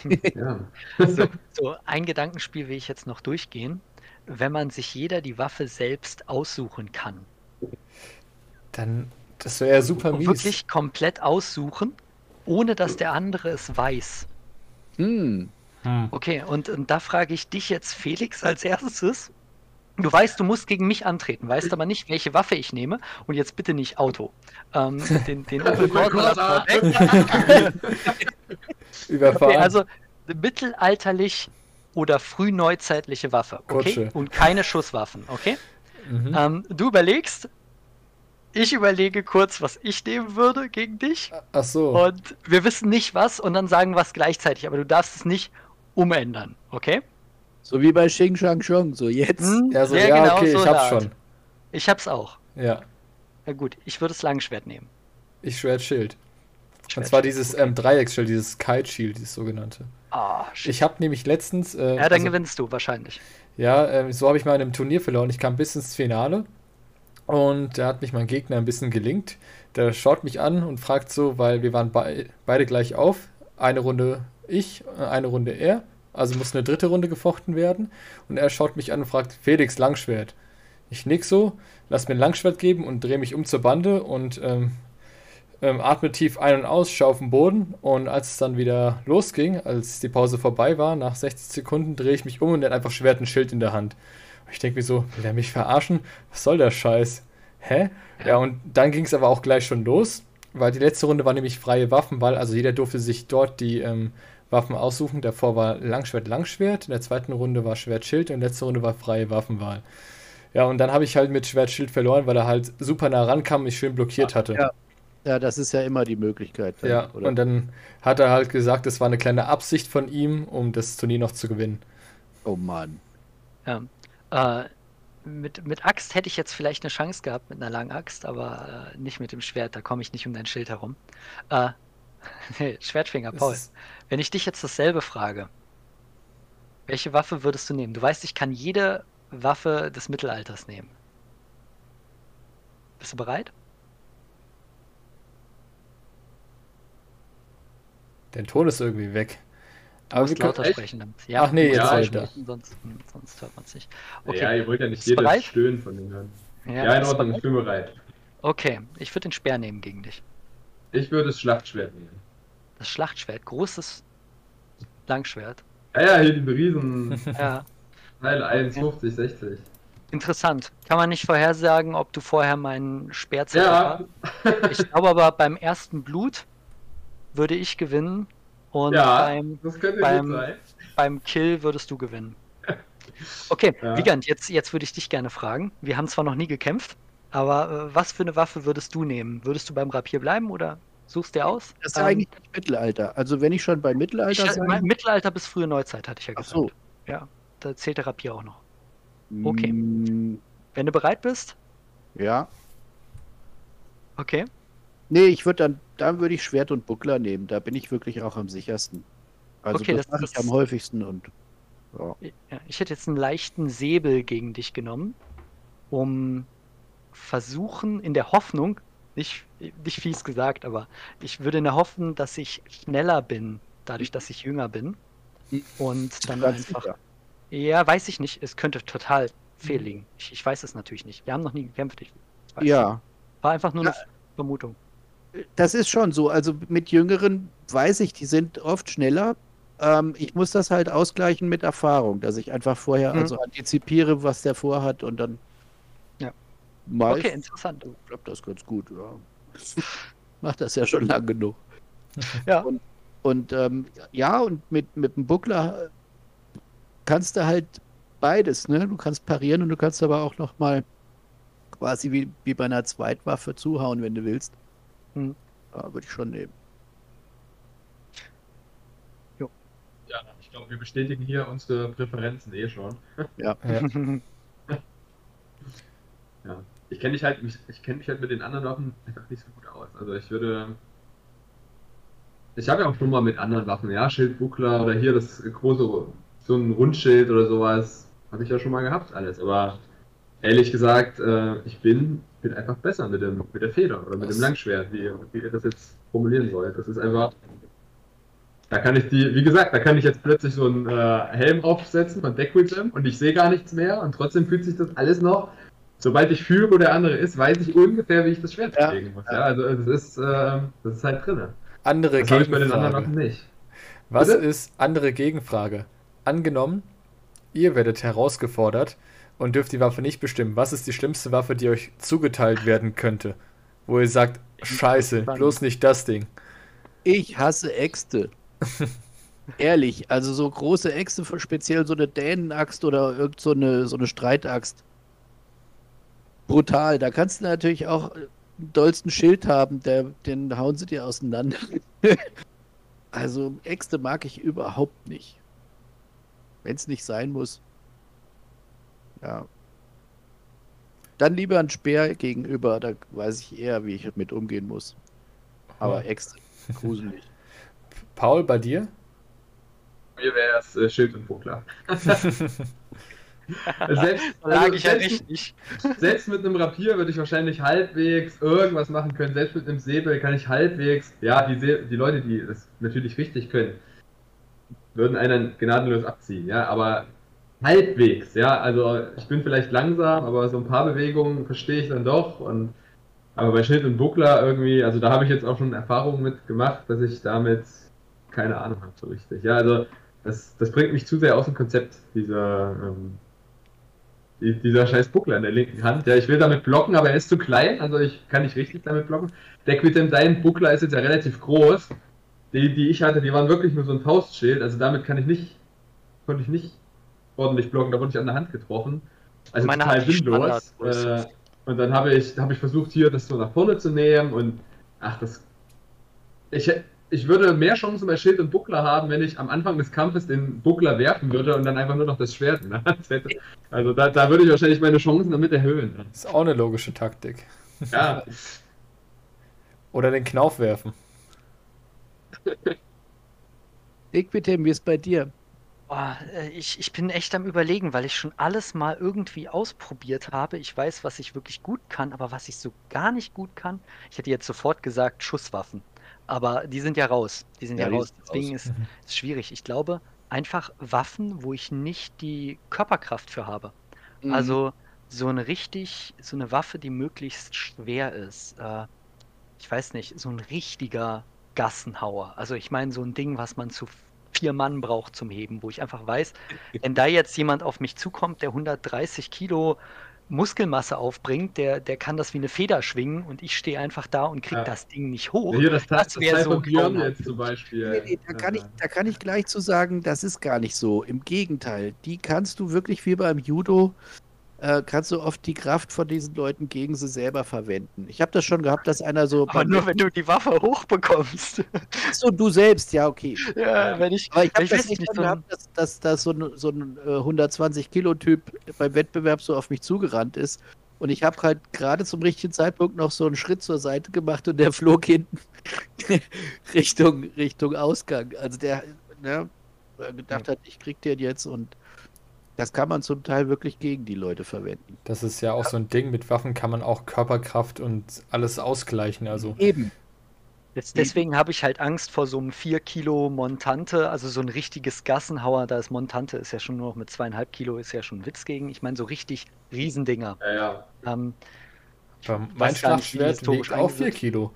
ja. So, so ein Gedankenspiel will ich jetzt noch durchgehen. Wenn man sich jeder die Waffe selbst aussuchen kann. Dann, das wäre ja super Und mies. wirklich komplett aussuchen, ohne dass der andere es weiß. Hm. Hm. Okay, und, und da frage ich dich jetzt, Felix, als erstes. Du weißt, du musst gegen mich antreten, weißt aber nicht, welche Waffe ich nehme. Und jetzt bitte nicht Auto. Ähm, den den Opel Corsa. Überfahren. Okay, also mittelalterlich oder frühneuzeitliche Waffe, okay? Kutsche. Und keine Schusswaffen, okay? mhm. Ähm, du überlegst, ich überlege kurz, was ich nehmen würde gegen dich. Ach so. Und wir wissen nicht was und dann sagen es gleichzeitig, aber du darfst es nicht umändern, okay? So wie bei Xing Shang Chong, so jetzt. Hm? Ja, so, ja, genau okay, so ich hab's schon. Ich hab's auch. Ja, Na gut, ich würde das Langschwert nehmen. ich Schwert Schild. Und zwar dieses okay. ähm, Dreieckschild, dieses Kite Shield, dieses sogenannte. Ah, shit. Ich habe nämlich letztens. Äh, Ja, dann also, gewinnst du wahrscheinlich. Ja, ähm, so habe ich mal in einem Turnier verloren. Ich kam bis ins Finale und da hat mich mein Gegner ein bisschen gelingt. Der schaut mich an und fragt so, weil wir waren be beide gleich auf. Eine Runde ich, eine Runde er. Also muss eine dritte Runde gefochten werden. Und er schaut mich an und fragt, Felix, Langschwert. Ich nick so, lass mir ein Langschwert geben und drehe mich um zur Bande und ähm, ähm, atme tief ein und aus, schaue auf den Boden. Und als es dann wieder losging, als die Pause vorbei war, nach 60 Sekunden drehe ich mich um und er hat einfach Schwert und Schild in der Hand. Ich denke mir so, will er mich verarschen? Was soll der Scheiß? Hä? Ja, und dann ging es aber auch gleich schon los, weil die letzte Runde war nämlich freie Waffenwahl. Also jeder durfte sich dort die ähm, Waffen aussuchen. Davor war Langschwert, Langschwert. In der zweiten Runde war Schwert, Schild. Und in der letzten Runde war freie Waffenwahl. Ja, und dann habe ich halt mit Schwertschild verloren, weil er halt super nah rankam und mich schön blockiert hatte. Ja. Ja, das ist ja immer die Möglichkeit. Dann, ja, oder? und dann hat er halt gesagt, es war eine kleine Absicht von ihm, um das Turnier noch zu gewinnen. Oh Mann. Ja. Äh, mit, mit Axt hätte ich jetzt vielleicht eine Chance gehabt, mit einer langen Axt, aber äh, nicht mit dem Schwert, da komme ich nicht um dein Schild herum. Äh, Schwertfinger, Paul. Wenn ich dich jetzt dasselbe frage, welche Waffe würdest du nehmen? Du weißt, ich kann jede Waffe des Mittelalters nehmen. Bist du bereit? Dein Ton ist irgendwie weg. Aber wir lauter echt? sprechen. Ja, Ach nee, jetzt ja, ich sonst, sonst hört man es nicht. Okay. Ja, ihr wollt ja nicht jedes bereit? Stöhnen von den hören. Ja, ja in Ordnung, ich bin bereit. Okay, ich würde den Speer nehmen gegen dich. Ich würde das Schlachtschwert nehmen. Das Schlachtschwert, großes Langschwert. Ja, ja, hier die Riesen. ja. Teil 1,50, 60. Interessant. Kann man nicht vorhersagen, ob du vorher meinen Speer ja. hast? Ich glaube aber beim ersten Blut würde ich gewinnen und ja, beim, beim, beim, Kill würdest du gewinnen. Okay, ja. Vigand, jetzt, jetzt würde ich dich gerne fragen. Wir haben zwar noch nie gekämpft, aber äh, was für eine Waffe würdest du nehmen? Würdest du beim Rapier bleiben oder suchst du aus? Das ist ja ähm, eigentlich Mittelalter. Also wenn ich schon bei Mittelalter ich, sein... Mittelalter bis frühe Neuzeit, hatte ich ja gesagt. Ach so. Ja da zählt der Rapier auch noch. Okay. Mm. Wenn du bereit bist? Ja. Okay. Nee, ich würde dann, dann würde ich Schwert und Buckler nehmen. Da bin ich wirklich auch am sichersten. Also okay, das, das mache ich am häufigsten und. Ja. ja. ich hätte jetzt einen leichten Säbel gegen dich genommen, um versuchen, in der Hoffnung, nicht, nicht fies gesagt, aber ich würde in der Hoffen, dass ich schneller bin, dadurch, dass ich jünger bin. Hm. Und dann einfach. Sicher. Ja, weiß ich nicht. Es könnte total fehlliegen. Ich, ich weiß es natürlich nicht. Wir haben noch nie gekämpft. Ich ja. Nicht. War einfach nur eine ja. Vermutung. Das ist schon so. Also mit Jüngeren weiß ich, die sind oft schneller. Ähm, ich muss das halt ausgleichen mit Erfahrung, dass ich einfach vorher mhm. also antizipiere, was der vorhat und dann. Ja. okay, interessant. Klappt das ganz gut. Ja. Macht das ja schon lang genug. ja. Und, und ähm, ja, und mit, mit dem Buckler kannst du halt beides, ne? Du kannst parieren und du kannst aber auch noch mal quasi wie, wie bei einer Zweitwaffe zuhauen, wenn du willst. Hm. Ja, würde ich schon nehmen. Jo. Ja, ich glaube, wir bestätigen hier unsere Präferenzen eh schon. Ja. ja. ja. Ich kenne dich halt, ich kenne mich halt mit den anderen Waffen einfach nicht so gut aus. Also ich würde. Ich habe ja auch schon mal mit anderen Waffen, ja, Schildbuckler oder hier das große so ein Rundschild oder sowas habe ich ja schon mal gehabt, alles. Aber ehrlich gesagt, äh, ich bin, bin einfach besser mit, dem, mit der Feder oder mit Was? dem Langschwert, wie, wie ihr das jetzt formulieren wollt. Das ist einfach. Da kann ich die, wie gesagt, da kann ich jetzt plötzlich so einen äh, Helm aufsetzen von Deckwism und ich sehe gar nichts mehr und trotzdem fühlt sich das alles noch. Sobald ich fühle, wo der andere ist, weiß ich ungefähr, wie ich das Schwert ja. muss. Ja, also das ist, äh, das ist halt drin. Andere das Gegenfrage. Ich bei den anderen Waffen nicht. Was Bitte? ist andere Gegenfrage? Angenommen, ihr werdet herausgefordert und dürft die Waffe nicht bestimmen. Was ist die schlimmste Waffe, die euch zugeteilt werden könnte? Wo ihr sagt, scheiße, bloß nicht das Ding. Ich hasse Äxte. Ehrlich, also so große Äxte, speziell so eine Dänenaxt oder irgend so eine, so eine Streitaxt. Brutal. Da kannst du natürlich auch einen dollsten Schild haben, der, den hauen sie dir auseinander. also Äxte mag ich überhaupt nicht. Wenn es nicht sein muss. Ja. Dann lieber ein Speer gegenüber, da weiß ich eher, wie ich mit umgehen muss. Aber extra gruselig. Paul, bei dir? Mir wäre es äh, Schild und Buckler. Selbst, also ich ja selbst, richtig. selbst mit einem Rapier würde ich wahrscheinlich halbwegs irgendwas machen können. Selbst mit einem Säbel kann ich halbwegs. Ja, die, die Leute, die das natürlich richtig können, würden einen gnadenlos abziehen. Ja, aber halbwegs. Ja, also ich bin vielleicht langsam, aber so ein paar Bewegungen verstehe ich dann doch. Und aber bei Schild und Buckler irgendwie, also da habe ich jetzt auch schon Erfahrungen mit gemacht, dass ich damit keine Ahnung habe so richtig. Ja, also das, das bringt mich zu sehr aus dem Konzept dieser. Ähm, die- dieser scheiß Buckler in der linken Hand. Ja, ich will damit blocken, aber er ist zu klein, also ich kann nicht richtig damit blocken. Der Quitem, dein Buckler ist jetzt ja relativ groß. Die, die ich hatte, die waren wirklich nur so ein Faustschild, also damit kann ich nicht, konnte ich nicht ordentlich blocken, da wurde ich an der Hand getroffen. Also Meine total sinnlos. Äh, und dann habe ich, habe ich versucht, hier das so nach vorne zu nehmen und ach, das. Ich, ich würde mehr Chancen bei Schild und Buckler haben, wenn ich am Anfang des Kampfes den Buckler werfen würde und dann einfach nur noch das Schwert in der Hand hätte. Also da, da würde ich wahrscheinlich meine Chancen damit erhöhen. Ist auch eine logische Taktik. Ja, Oder den Knauf werfen. Equitem, wie ist bei dir? Boah, äh, ich, ich bin echt am Überlegen, weil ich schon alles mal irgendwie ausprobiert habe. Ich weiß, was ich wirklich gut kann, aber was ich so gar nicht gut kann, ich hätte jetzt sofort gesagt Schusswaffen. Aber die sind ja raus. Die sind Ja, ja, die raus. Deswegen raus. ist es schwierig. Ich glaube, einfach Waffen, wo ich nicht die Körperkraft für habe. Mhm. Also so eine richtig, so eine Waffe, die möglichst schwer ist. Äh, ich weiß nicht, so ein richtiger Gassenhauer. Also ich meine so ein Ding, was man zu vier Mann braucht zum Heben, wo ich einfach weiß, wenn da jetzt jemand auf mich zukommt, der 130 Kilo Muskelmasse aufbringt, der, der kann das wie eine Feder schwingen und ich stehe einfach da und krieg Ja. das Ding nicht hoch. hier das, Das das wär Teil so Björn jetzt zum Beispiel. Nee, nee, da, kann ich, da kann ich gleich zu sagen, das ist gar nicht so. Im Gegenteil, die kannst du wirklich wie beim Judo, äh, kannst du oft die Kraft von diesen Leuten gegen sie selber verwenden. Ich habe das schon gehabt, dass einer so. Aber nur wenn du die Waffe hochbekommst. so du selbst, ja, okay. ja, wenn ich, Aber ich habe das nicht so gehabt, dass, dass, dass so ein, so ein äh, 120-Kilo-Typ beim Wettbewerb so auf mich zugerannt ist. Und ich habe halt gerade zum richtigen Zeitpunkt noch so einen Schritt zur Seite gemacht und der flog hinten Richtung, Richtung Ausgang. Also der ne, gedacht hat, ich krieg den jetzt und das kann man zum Teil wirklich gegen die Leute verwenden. Das ist ja auch so ein Ding. Mit Waffen kann man auch Körperkraft und alles ausgleichen. Also Eben. Des- Deswegen habe ich halt Angst vor so einem 4 Kilo Montante, also so ein richtiges Gassenhauer. Da ist Montante, ist ja schon nur noch mit zweieinhalb Kilo, ist ja schon ein Witz gegen. Ich meine, so richtig Riesendinger. Ja, ja. Ähm, mein Schlachtschwert wiegt auch 4 eingesetzt. Kilo.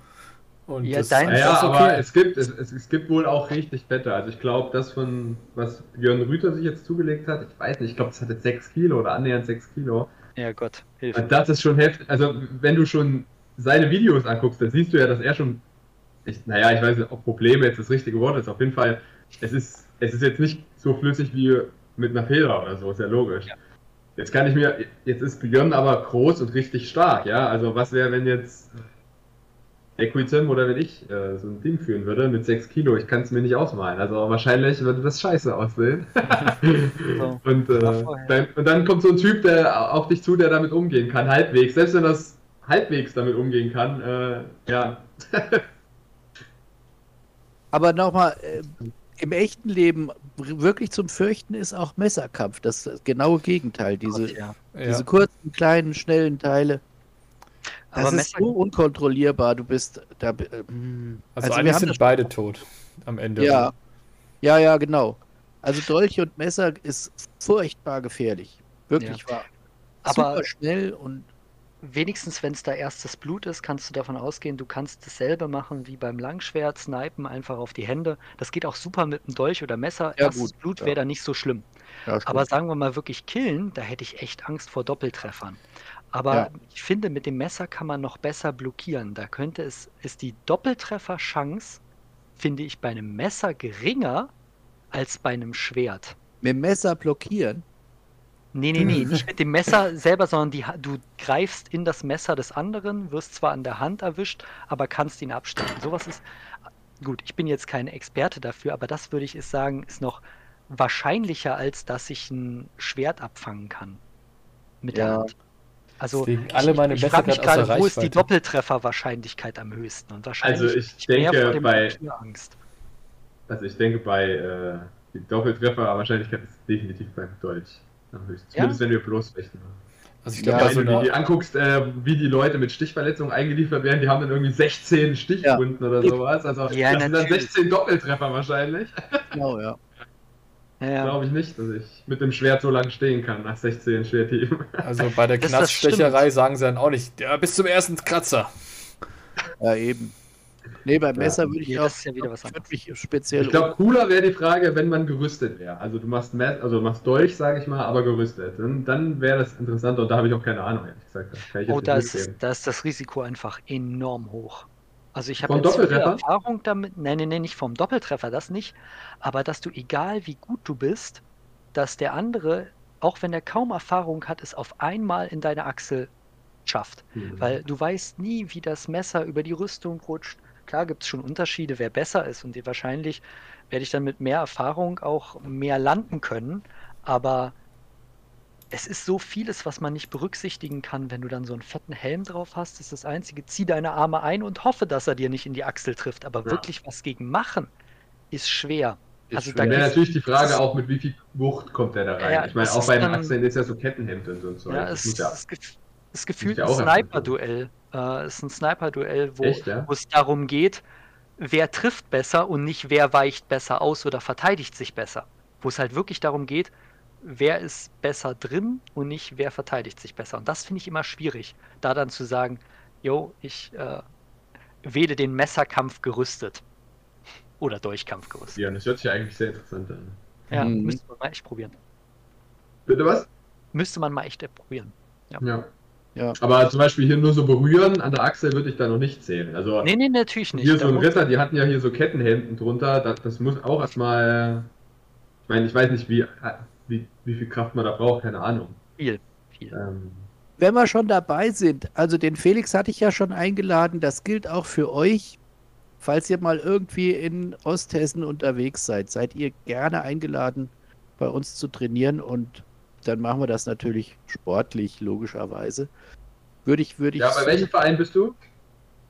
Und Ja, das dein- Ja, ist aber okay. es gibt, es, es, es gibt wohl auch richtig Fette. Also ich glaube, das von, was Björn Rüther sich jetzt zugelegt hat, ich weiß nicht, ich glaube, das hat jetzt 6 Kilo oder annähernd 6 Kilo. ja Gott, hilf. Und das ist schon heftig. Also wenn du schon seine Videos anguckst, dann siehst du ja, dass er schon, ich, naja, ich weiß nicht, ob Probleme jetzt das richtige Wort ist. Auf jeden Fall, es ist, es ist jetzt nicht so flüssig wie mit einer Feder oder so, ist ja logisch. Ja. Jetzt kann ich mir, jetzt ist Björn aber groß und richtig stark, ja. Also was wäre, wenn jetzt Equitim oder wenn ich äh, so ein Ding führen würde mit 6 Kilo? Ich kann es mir nicht ausmalen. Also wahrscheinlich würde das scheiße aussehen. So. und, äh, dann, und dann kommt so ein Typ, der auf dich zu, der damit umgehen kann, halbwegs. Selbst wenn das halbwegs damit umgehen kann, äh, ja. Aber nochmal, äh, im echten Leben wirklich zum Fürchten ist auch Messerkampf. Das, das genaue Gegenteil. Diese, Gott, ja. Ja. diese kurzen, kleinen, schnellen Teile. Das Aber ist Messer, so unkontrollierbar. Du bist da. Äh, mm. Also, wir eigentlich haben sind beide tot am Ende. Ja, ja, ja, genau. Also Dolch und Messer ist furchtbar gefährlich. Wirklich wahr. Aber- Super schnell und wenigstens wenn es da erstes Blut ist, kannst du davon ausgehen, du kannst dasselbe machen wie beim Langschwert, snipen einfach auf die Hände. Das geht auch super mit einem Dolch oder Messer. Ja, erstes gut, Blut ja. wäre da nicht so schlimm. ja. Aber sagen wir mal wirklich killen, da hätte ich echt Angst vor Doppeltreffern. Aber Ja. ich finde, mit dem Messer kann man noch besser blockieren. Da könnte es, ist die Doppeltreffer-Chance, finde ich, bei einem Messer geringer als bei einem Schwert. mit dem Messer blockieren. Nee, nee, nee, nicht mit dem Messer selber, sondern die, du greifst in das Messer des anderen, wirst zwar an der Hand erwischt, aber kannst ihn abstechen. Sowas ist, gut, ich bin jetzt kein Experte dafür, aber das würde ich es sagen, ist noch wahrscheinlicher, als dass ich ein Schwert abfangen kann. Mit der Ja. Hand. Also, Deswegen alle meine ich, ich Messer frage mich gerade wo ist die. Doppeltrefferwahrscheinlichkeit am höchsten? Und wahrscheinlich Also ich ich denke, vor dem bei- Papierangst. Also ich denke bei äh, die Doppeltrefferwahrscheinlichkeit ist definitiv beim Dolch. Am höchsten. Ja? Zumindest wenn wir bloß fechten. Also ich Ja, glaube, bei Wenn so du dir anguckst, äh, wie die Leute mit Stichverletzungen eingeliefert werden, die haben dann irgendwie 16 Stichwunden oder sowas. Also Ja, das sind dann natürlich. 16 Doppeltreffer wahrscheinlich. Genau, ja. Ja, ja. Glaube ich nicht, dass ich mit dem Schwert so lange stehen kann nach 16 Schwerthieben. also bei der Knatzstecherei stimmt. sagen sie dann auch nicht, ja, bis zum ersten Kratzer. Ja, eben. Nee, beim Messer würde ich Nee, auch. das ist ja wieder was anderes. mich speziell. Ich glaube, cooler wäre die Frage, wenn man gerüstet wäre. Also du machst Met also du machst Dolch, sage ich mal, aber gerüstet. Dann, dann wäre das interessant und da habe ich auch keine Ahnung, ehrlich gesagt. Das Oh, ist, da ist das Risiko einfach enorm hoch. Also ich habe jetzt? Erfahrung damit, nein, nein, nein, nicht vom Doppeltreffer, das nicht, aber dass du, egal wie gut du bist, dass der andere, auch wenn er kaum Erfahrung hat, es auf einmal in deine Achsel schafft. Mhm. Weil du weißt nie, wie das Messer über die Rüstung rutscht. Klar gibt es schon Unterschiede, wer besser ist und wahrscheinlich werde ich dann mit mehr Erfahrung auch mehr landen können, aber es ist so vieles, was man nicht berücksichtigen kann, wenn du dann so einen fetten Helm drauf hast. Das ist das Einzige. Zieh deine Arme ein und hoffe, dass er dir nicht in die Achsel trifft. Aber Ja. wirklich was gegen machen, ist schwer. Ist also schwer. da geht's- natürlich die Frage auch, mit wie viel Wucht kommt der da rein. Ja, ich meine, auch bei den Achseln ist ja so Kettenhemd und so. Ja, Das es ist, ja- es ist gefühlt ja ein. Sniper-Duell. Äh, es ist ein Sniper-Duell, wo, Echt, ja? wo es darum geht, wer trifft besser und nicht wer weicht besser aus oder verteidigt sich besser. Wo es halt wirklich darum geht, wer ist besser drin und nicht wer verteidigt sich besser. Und das finde ich immer schwierig, da dann zu sagen, yo, ich äh, wähle den Messerkampf gerüstet. Oder Durchkampf gerüstet. Ja, das hört sich eigentlich sehr interessant an. Ja, Mhm. müsste man mal echt probieren. Bitte was? Müsste man mal echt probieren. Ja. Ja. Aber zum Beispiel hier nur so berühren an der Achsel würde ich da noch nicht zählen. Also Nee, nee, natürlich nicht. hier Da so ein Ritter, die hatten ja hier so Kettenhemden drunter. Das, das muss auch erstmal. Ich meine, ich weiß nicht, wie, wie, wie viel Kraft man da braucht, keine Ahnung. viel, viel. Ähm, Wenn wir schon dabei sind, also den Felix hatte ich ja schon eingeladen, das gilt auch für euch. Falls ihr mal irgendwie in Osthessen unterwegs seid, seid ihr gerne eingeladen, bei uns zu trainieren und dann machen wir das natürlich sportlich, logischerweise. Würde ich, würde ich. ja, bei welchem Verein bist du?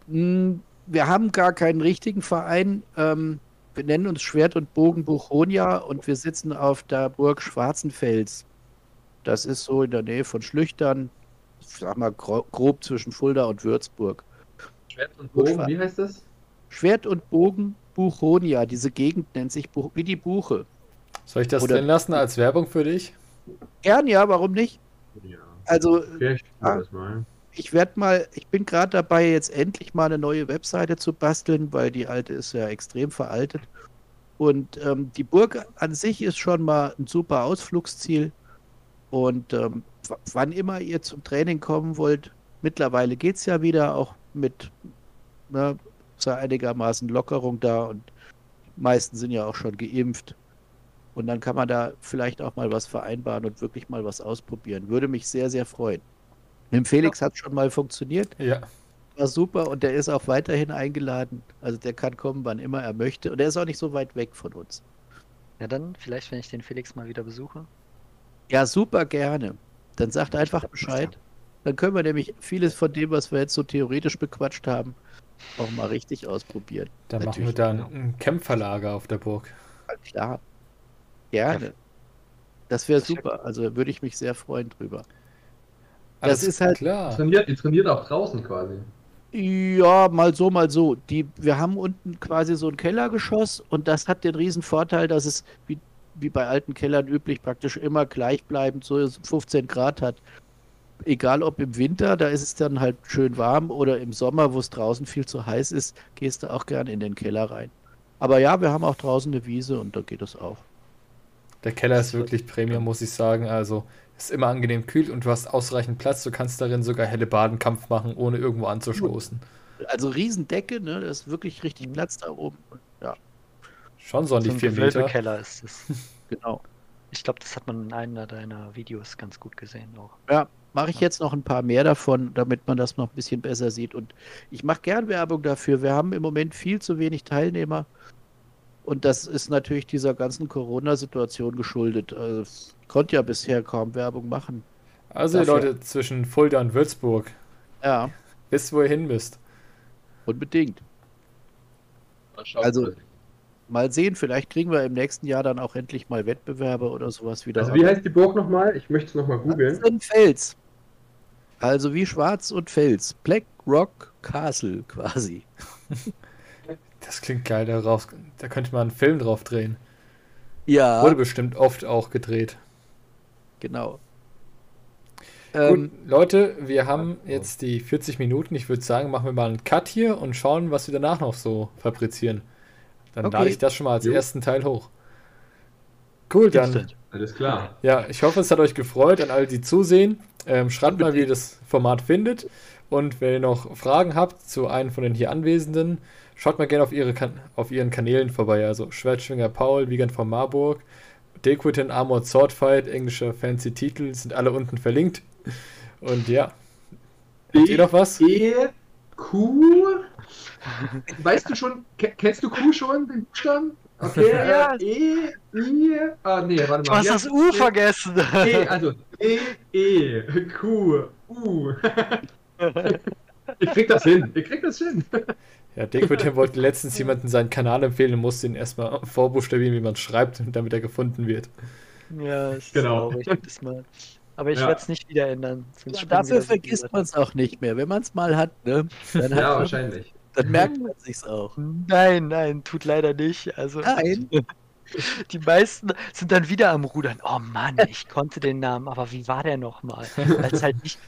Mm, Wir haben gar keinen richtigen Verein. Ähm, wir nennen uns Schwert und Bogen Buchonia und wir sitzen auf der Burg Schwarzenfels. Das ist so in der Nähe von Schlüchtern, ich sag mal gro grob zwischen Fulda und Würzburg. Schwert und Bogen, wie heißt das? Schwert und Bogen Buchonia, diese Gegend nennt sich Buch wie die Buche. Soll ich das Oder- drin lassen als Werbung für dich? Gern, ja, warum nicht? Ja. Also Okay, ich ah. das mal. Ich werde mal, ich bin gerade dabei, jetzt endlich mal eine neue Webseite zu basteln, weil die alte ist ja extrem veraltet. Und ähm, die Burg an sich ist schon mal ein super Ausflugsziel. Und ähm, wann immer ihr zum Training kommen wollt, mittlerweile geht es ja wieder auch mit ne, so einigermaßen Lockerung da und die meisten sind ja auch schon geimpft. Und dann kann man da vielleicht auch mal was vereinbaren und wirklich mal was ausprobieren. Würde mich sehr, sehr freuen. Mit dem Felix hat es schon mal funktioniert, Ja. war super und der ist auch weiterhin eingeladen. Also der kann kommen, wann immer er möchte. Und er ist auch nicht so weit weg von uns. Ja, dann vielleicht, wenn ich den Felix mal wieder besuche. Ja, super gerne. Dann sagt einfach Bescheid. Dann können wir nämlich vieles von dem, was wir jetzt so theoretisch bequatscht haben, auch mal richtig ausprobieren. Dann machen wir Natürlich, dann genau. ein Kämpferlager auf der Burg. Ja, klar. Gerne. Das wäre super. Also würde ich mich sehr freuen drüber. Alles ist halt- klar. Trainiert, die trainiert auch draußen quasi. Ja, mal so, mal so. Die, wir haben unten quasi so ein Kellergeschoss und das hat den riesen Vorteil, dass es wie, wie bei alten Kellern üblich praktisch immer gleichbleibend so 15 Grad hat. Egal ob im Winter, da ist es dann halt schön warm oder im Sommer, wo es draußen viel zu heiß ist, gehst du auch gern in den Keller rein. Aber ja, wir haben auch draußen eine Wiese und da geht es auch. Der Keller ist wirklich Premium, muss ich sagen. Also ist immer angenehm kühl und du hast ausreichend Platz. Du kannst darin sogar helle Badenkampf machen, ohne irgendwo anzustoßen. Also Riesendecke, ne? Da ist wirklich richtig Platz da oben. Ja, Schon so an So die ein vier Meter. Gewölbekeller ist es. genau. Ich glaube, das hat man in einer deiner Videos ganz gut gesehen auch. Ja, mache ich jetzt noch ein paar mehr davon, damit man das noch ein bisschen besser sieht. Und ich mache gern Werbung dafür. Wir haben im Moment viel zu wenig Teilnehmer. Und das ist natürlich dieser ganzen Corona-Situation geschuldet. Also, konnte ja bisher kaum Werbung machen. Also Dafür- Leute zwischen Fulda und Würzburg, Ja, wisst, wo ihr hin müsst. unbedingt. Mal schauen, Also- mal sehen, vielleicht kriegen wir im nächsten Jahr dann auch endlich mal Wettbewerbe oder sowas wieder. Also wie heißt die Burg nochmal? Ich möchte es nochmal googeln. Fels. Also wie Schwarz und Fels. Black Rock Castle quasi. Das klingt geil, darauf, da könnte man einen Film drauf drehen. Ja, Wurde bestimmt oft auch gedreht. genau. Gut, Ähm, Leute, wir haben jetzt die 40 Minuten. Ich würde sagen, machen wir mal einen Cut hier und schauen, was wir danach noch so fabrizieren. Dann Okay. lade ich das schon mal als Jo. ersten Teil hoch. Cool, dann. Alles klar. Ja, ich hoffe, es hat euch gefreut an alle, die zusehen. Ähm, schreibt mal, wie ihr das Format findet. Und wenn ihr noch Fragen habt zu einem von den hier Anwesenden, schaut mal gerne auf, ihre kan auf ihren Kanälen vorbei. Also Schwertschwinger Paul, Wiegand von Marburg, Dequitin Armored Swordfight, englischer fancy Titel, sind alle unten verlinkt. Und ja. Habt ihr noch was? E, Q. Weißt du schon, ke- kennst du Q schon, den Buchstaben? Okay, Ja. äh, E, I, ah, nee, warte Du mal. hast Wie das U E? vergessen. E, also E, E, Q, U. Ich krieg das hin, ich krieg das hin. Ja, Dequitin wollte letztens jemanden seinen Kanal empfehlen und musste ihn erstmal vorbuchstabieren, wie man es schreibt, damit er gefunden wird. Ja, ist Genau. traurig Mal. Aber ich Ja. werde es nicht wieder ändern. springen dafür vergisst man es auch nicht mehr. Wenn man es mal hat, ne? Dann, hat Ja, man, wahrscheinlich. dann merkt man sich's auch. Nein, nein, tut leider nicht. Also Nein. die meisten sind dann wieder am Rudern. Oh Mann, ich konnte den Namen, aber wie war der nochmal? Weil es halt nicht.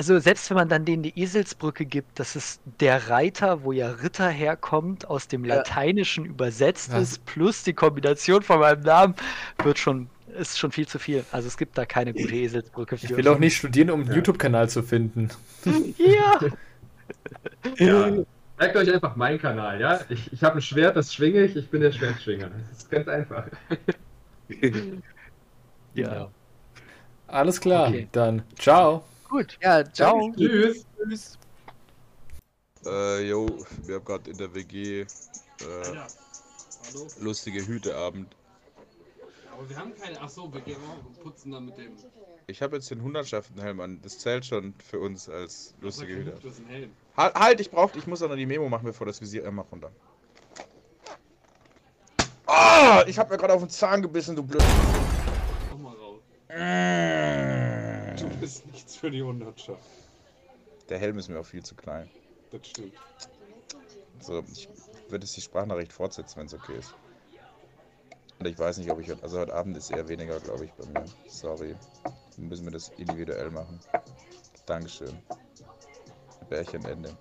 Also selbst wenn man dann denen die Eselsbrücke gibt, dass es der Reiter, wo ja Ritter herkommt, aus dem Ja. Lateinischen übersetzt Was? ist, plus die Kombination von meinem Namen, wird schon, ist schon viel zu viel. Also es gibt da keine gute Eselsbrücke für. Ich will auch nicht studieren, um einen Ja. YouTube-Kanal zu finden. Ja. Ja. Merkt euch einfach meinen Kanal, ja? Ich, ich habe ein Schwert, das schwinge ich, ich bin der Schwertschwinger. Das ist ganz einfach. Ja. Alles klar, Okay. dann ciao. Gut. Ja, Ciao. Tschüss. Tschüss. Äh, yo, wir haben gerade in der WG äh, Hallo? lustige Hüteabend. Aber wir haben keine. Achso, wir gehen auch und putzen dann mit dem. Ich habe jetzt den Hundertschaftenhelm an. Das zählt schon für uns als lustige Hüte. Halt, halt, ich brauch, ich muss auch noch die Memo machen, bevor das Visier immer runter. Ah, ich hab mir gerade auf den Zahn gebissen, du blöd. Komm mal raus. Nichts für die Hundertschaft. Helm ist mir auch viel zu klein. Das stimmt. So, ich würde jetzt die Sprachnachricht fortsetzen, wenn es okay ist. Und ich weiß nicht, ob ich heute, also heute Abend ist eher weniger, glaube ich, bei mir. Sorry. Dann müssen wir das individuell machen. Dankeschön. Bärchenende.